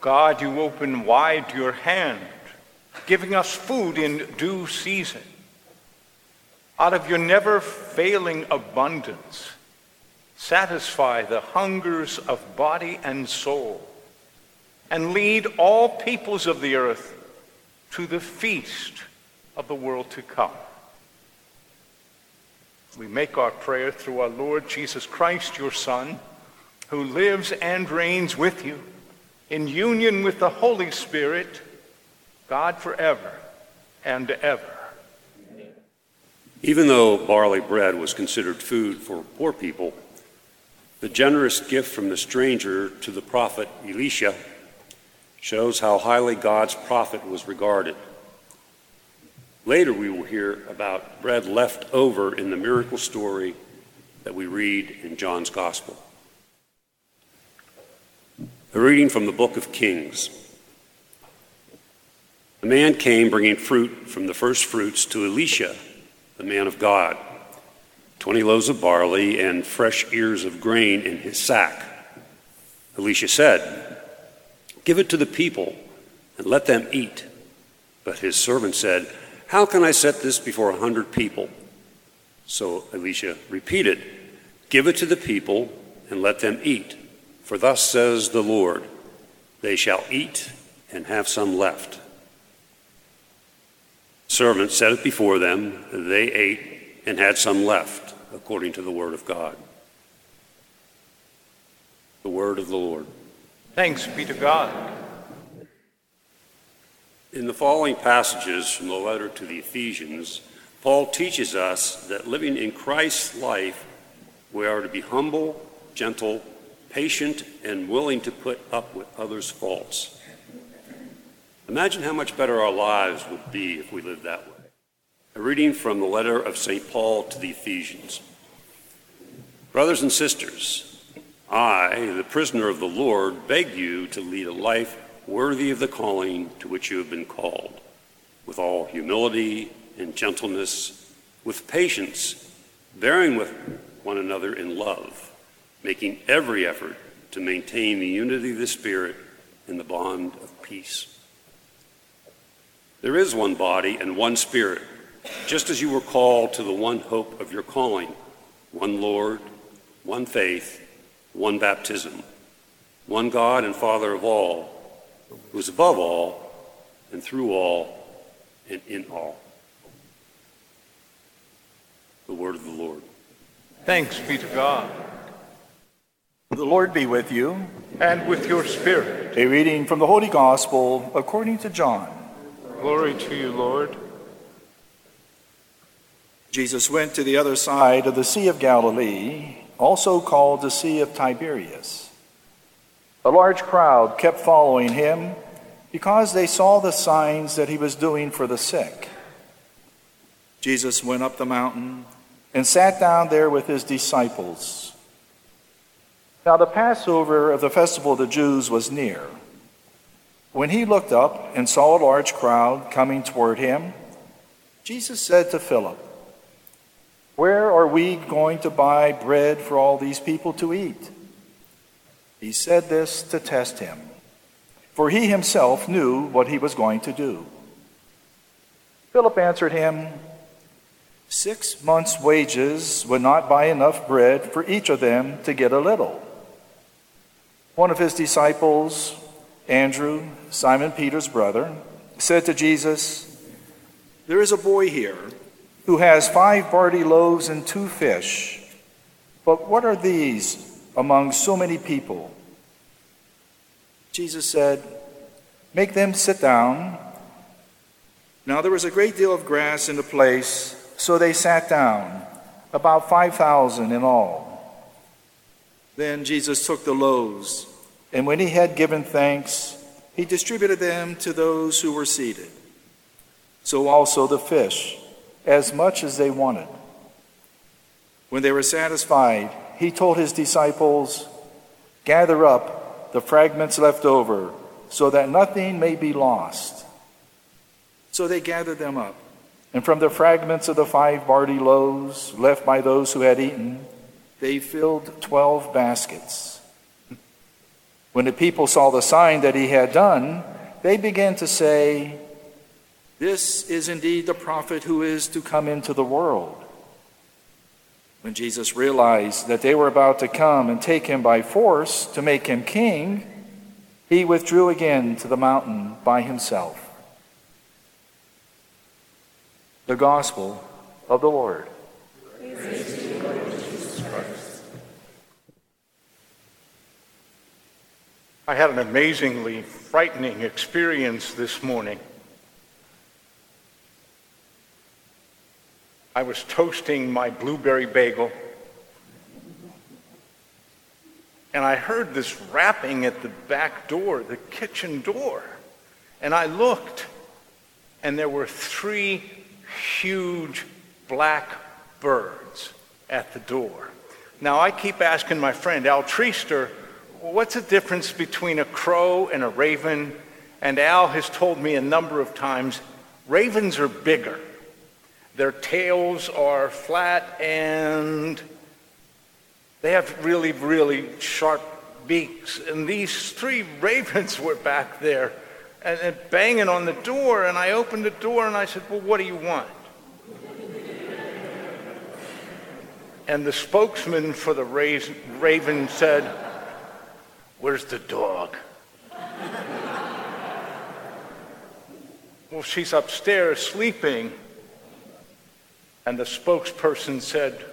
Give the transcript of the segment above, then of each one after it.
God, you open wide your hand, giving us food in due season. Out of your never failing abundance, satisfy the hungers of body and soul, and lead all peoples of the earth to the feast of the world to come. We make our prayer through our Lord Jesus Christ, your Son, who lives and reigns with you in union with the Holy Spirit, God forever and ever. Even though barley bread was considered food for poor people, the generous gift from the stranger to the prophet Elisha shows how highly God's prophet was regarded. Later, we will hear about bread left over in the miracle story that we read in John's Gospel. A reading from the book of Kings. A man came bringing fruit from the first fruits to Elisha, the man of God, 20 loaves of barley and fresh ears of grain in his sack. Elisha said, Give it to the people and let them eat. But his servant said, How can I set this before a hundred people? So Elisha repeated, Give it to the people and let them eat. For thus says the Lord, they shall eat and have some left. Servants set it before them, they ate and had some left, according to the word of God. The word of the Lord. Thanks be to God. In the following passages from the letter to the Ephesians, Paul teaches us that living in Christ's life, we are to be humble, gentle, patient, and willing to put up with others' faults. Imagine how much better our lives would be if we lived that way. A reading from the letter of St. Paul to the Ephesians. Brothers and sisters, I, the prisoner of the Lord, beg you to lead a life worthy of the calling to which you have been called, with all humility and gentleness, with patience, bearing with one another in love making every effort to maintain the unity of the Spirit in the bond of peace. There is one body and one Spirit, just as you were called to the one hope of your calling one Lord, one faith, one baptism, one God and Father of all, who is above all and through all and in all. The word of the Lord. Thanks be to God. The Lord be with you. And with your spirit. A reading from the Holy Gospel according to John. Glory to you, Lord. Jesus went to the other side of the Sea of Galilee, also called the Sea of Tiberias. A large crowd kept following him because they saw the signs that he was doing for the sick. Jesus went up the mountain and sat down there with his disciples. Now, the Passover of the festival of the Jews was near. When he looked up and saw a large crowd coming toward him, Jesus said to Philip, Where are we going to buy bread for all these people to eat? He said this to test him, for he himself knew what he was going to do. Philip answered him, Six months' wages would not buy enough bread for each of them to get a little. One of his disciples, Andrew, Simon Peter's brother, said to Jesus, There is a boy here who has five barley loaves and two fish. But what are these among so many people? Jesus said, Make them sit down. Now there was a great deal of grass in the place, so they sat down, about 5,000 in all. Then Jesus took the loaves, and when he had given thanks, he distributed them to those who were seated. So also the fish, as much as they wanted. When they were satisfied, he told his disciples, Gather up the fragments left over, so that nothing may be lost. So they gathered them up. And from the fragments of the five barley loaves left by those who had eaten, they filled 12 baskets. When the people saw the sign that he had done, they began to say, This is indeed the prophet who is to come into the world. When Jesus realized that they were about to come and take him by force to make him king, he withdrew again to the mountain by himself. The Gospel of the Lord. I had an amazingly frightening experience this morning. I was toasting my blueberry bagel, and I heard this rapping at the back door, the kitchen door. And I looked, and there were three huge black birds at the door. Now, I keep asking my friend Al Treaster, what's the difference between a crow and a raven? And Al has told me a number of times ravens are bigger. Their tails are flat and they have really, really sharp beaks. And these three ravens were back there and, and banging on the door. And I opened the door and I said, Well, what do you want? and the spokesman for the raven said, Where's the dog? well, she's upstairs sleeping. And the spokesperson said,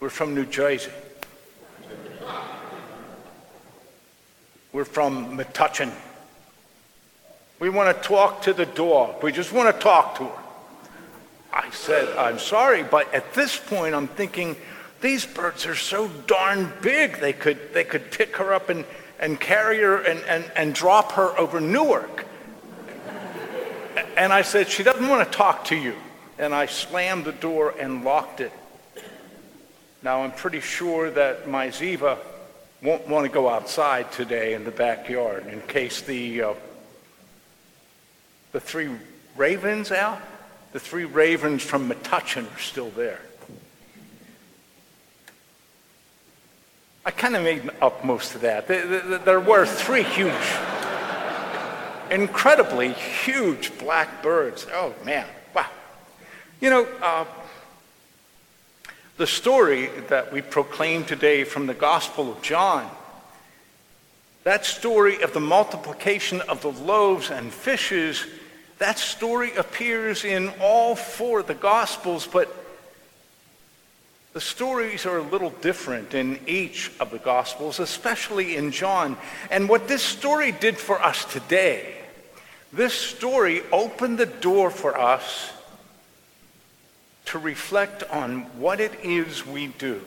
We're from New Jersey. We're from Metuchen. We want to talk to the dog. We just want to talk to her. I said, I'm sorry, but at this point I'm thinking, these birds are so darn big, they could, they could pick her up and, and carry her and, and, and drop her over Newark. And I said, She doesn't want to talk to you. And I slammed the door and locked it. Now, I'm pretty sure that my Ziva won't want to go outside today in the backyard in case the, uh, the three ravens out, the three ravens from Metuchen are still there. I kind of made up most of that. There were three huge, incredibly huge black birds. Oh, man. Wow. You know, uh, the story that we proclaim today from the Gospel of John, that story of the multiplication of the loaves and fishes, that story appears in all four of the Gospels, but the stories are a little different in each of the Gospels, especially in John. And what this story did for us today, this story opened the door for us to reflect on what it is we do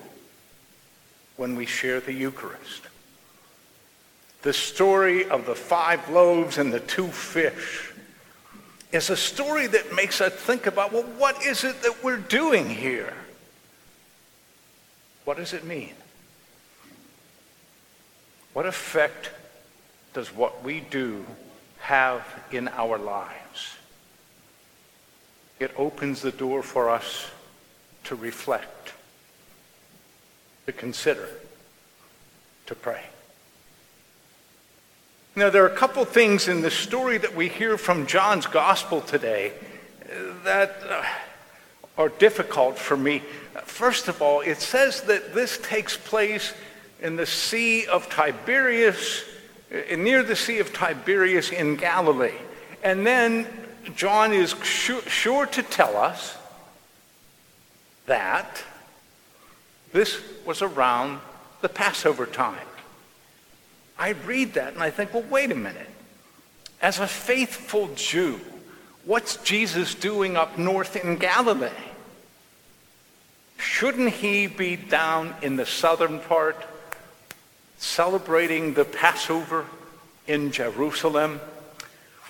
when we share the Eucharist. The story of the five loaves and the two fish is a story that makes us think about well, what is it that we're doing here? What does it mean? What effect does what we do have in our lives? It opens the door for us to reflect, to consider, to pray. Now, there are a couple things in the story that we hear from John's gospel today that uh, are difficult for me First of all, it says that this takes place in the Sea of Tiberias, uh, near the Sea of Tiberias in Galilee. And then John is sure to tell us that this was around the Passover time. I read that and I think, well, wait a minute. As a faithful Jew, what's Jesus doing up north in Galilee? Shouldn't he be down in the southern part celebrating the Passover in Jerusalem?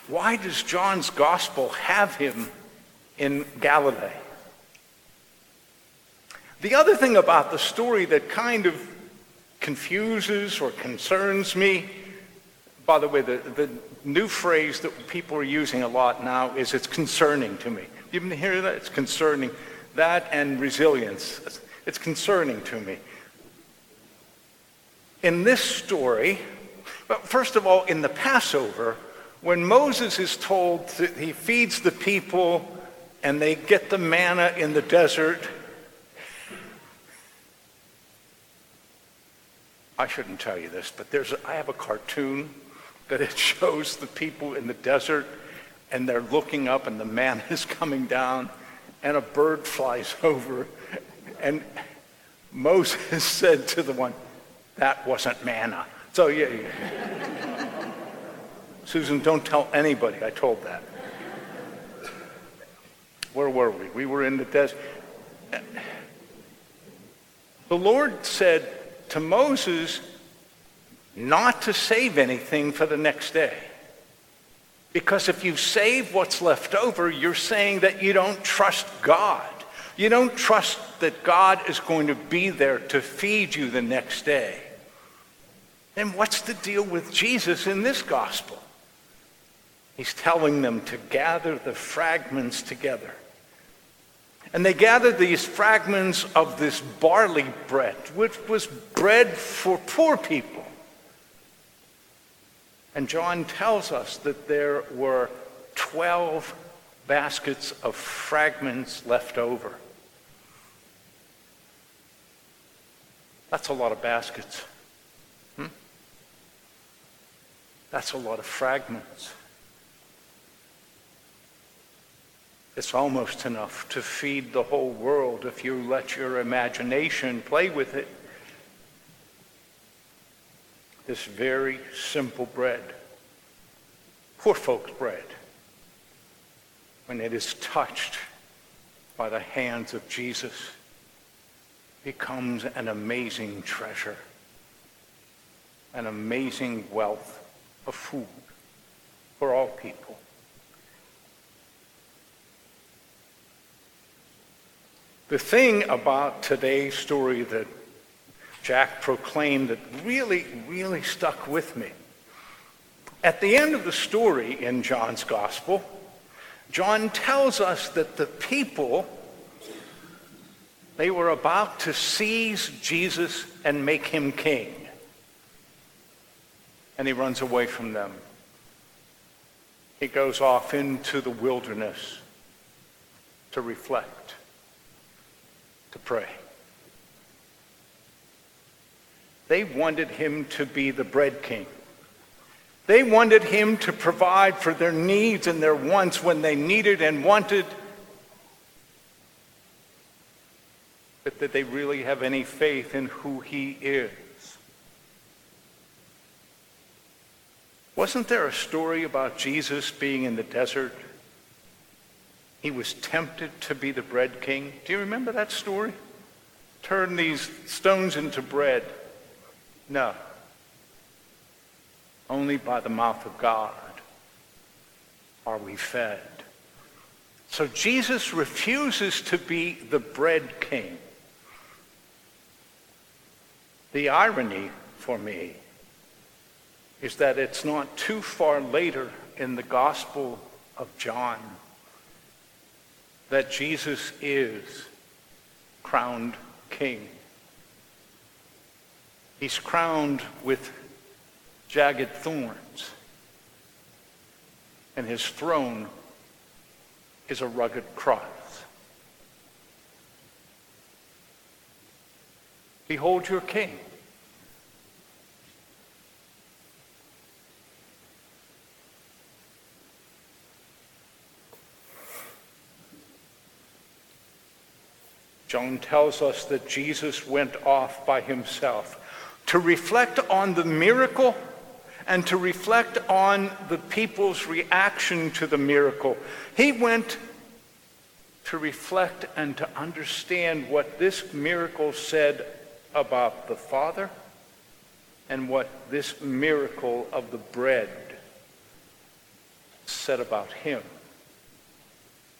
Why does John's gospel have him in Galilee? The other thing about the story that kind of confuses or concerns me, by the way, the, the new phrase that people are using a lot now is it's concerning to me. You even hear that? It's concerning that and resilience. It's concerning to me. in this story, but first of all, in the Passover, when Moses is told that he feeds the people and they get the manna in the desert, I shouldn't tell you this, but there's I have a cartoon that it shows the people in the desert and they're looking up and the manna is coming down and a bird flies over and Moses said to the one, that wasn't manna. So yeah, yeah. Susan, don't tell anybody I told that. Where were we? We were in the desert. The Lord said to Moses not to save anything for the next day. Because if you save what's left over, you're saying that you don't trust God. You don't trust that God is going to be there to feed you the next day. Then what's the deal with Jesus in this gospel? He's telling them to gather the fragments together. And they gathered these fragments of this barley bread, which was bread for poor people. And John tells us that there were 12 baskets of fragments left over. That's a lot of baskets. Hmm? That's a lot of fragments. It's almost enough to feed the whole world if you let your imagination play with it. This very simple bread, poor folks' bread, when it is touched by the hands of Jesus, becomes an amazing treasure, an amazing wealth of food for all people. The thing about today's story that Jack proclaimed that really, really stuck with me. At the end of the story in John's gospel, John tells us that the people, they were about to seize Jesus and make him king. And he runs away from them. He goes off into the wilderness to reflect to pray. They wanted him to be the bread king. They wanted him to provide for their needs and their wants when they needed and wanted. But did they really have any faith in who he is? Wasn't there a story about Jesus being in the desert he was tempted to be the bread king. Do you remember that story? Turn these stones into bread. No. Only by the mouth of God are we fed. So Jesus refuses to be the bread king. The irony for me is that it's not too far later in the Gospel of John that Jesus is crowned king. He's crowned with jagged thorns, and his throne is a rugged cross. Behold your king. John tells us that Jesus went off by himself to reflect on the miracle and to reflect on the people's reaction to the miracle. He went to reflect and to understand what this miracle said about the Father and what this miracle of the bread said about him,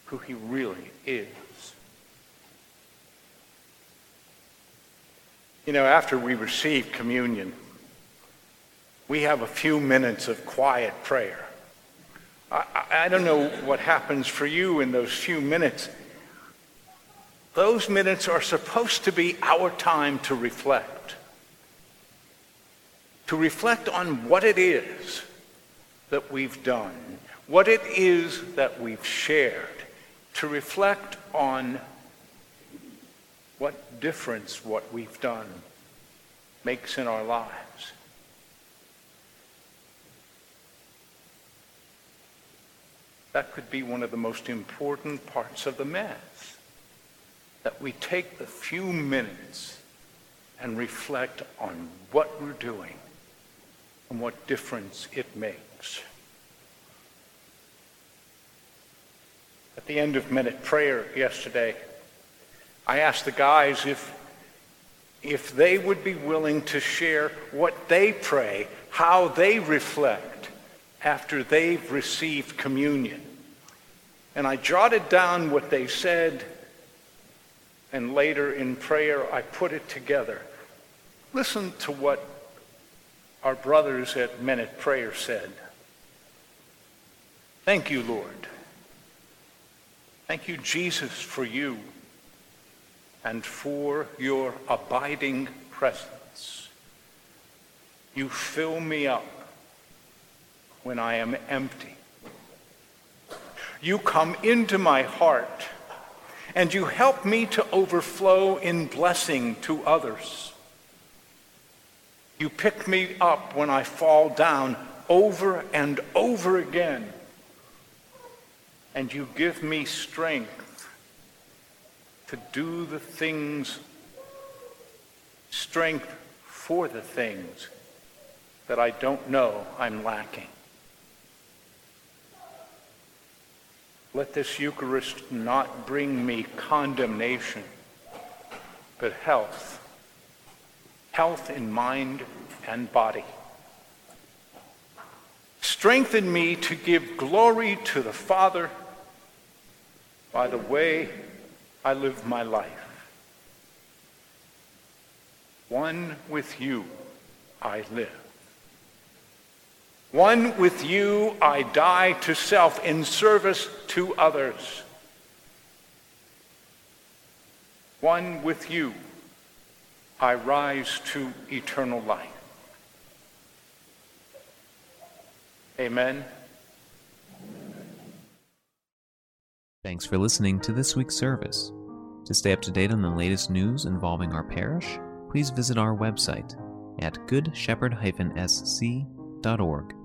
who he really is. You know, after we receive communion, we have a few minutes of quiet prayer. I, I, don't know what happens for you in those few minutes. Those minutes are supposed to be our time to reflect. to reflect on what it is that we've done, what it is that we've shared, to reflect on what difference what we've done makes in our lives. That could be one of the most important parts of the Mass. That we take the few minutes and reflect on what we're doing and what difference it makes. At the end of minute prayer yesterday, I asked the guys if, if they would be willing to share what they pray, how they reflect after they've received communion. And I jotted down what they said, and later in prayer I put it together. Listen to what our brothers at Minute Prayer said. Thank you, Lord. Thank you, Jesus, for you and for your abiding presence. You fill me up when I am empty. You come into my heart and you help me to overflow in blessing to others. You pick me up when I fall down over and over again. And you give me strength to do the things, strength for the things that I don't know I'm lacking. Let this Eucharist not bring me condemnation, but health. Health in mind and body. Strengthen me to give glory to the Father by the way I live my life. One with you I live. One with you I die to self in service to others. One with you I rise to eternal life. Amen. Thanks for listening to this week's service. To stay up to date on the latest news involving our parish, please visit our website at goodshepherd-sc.org.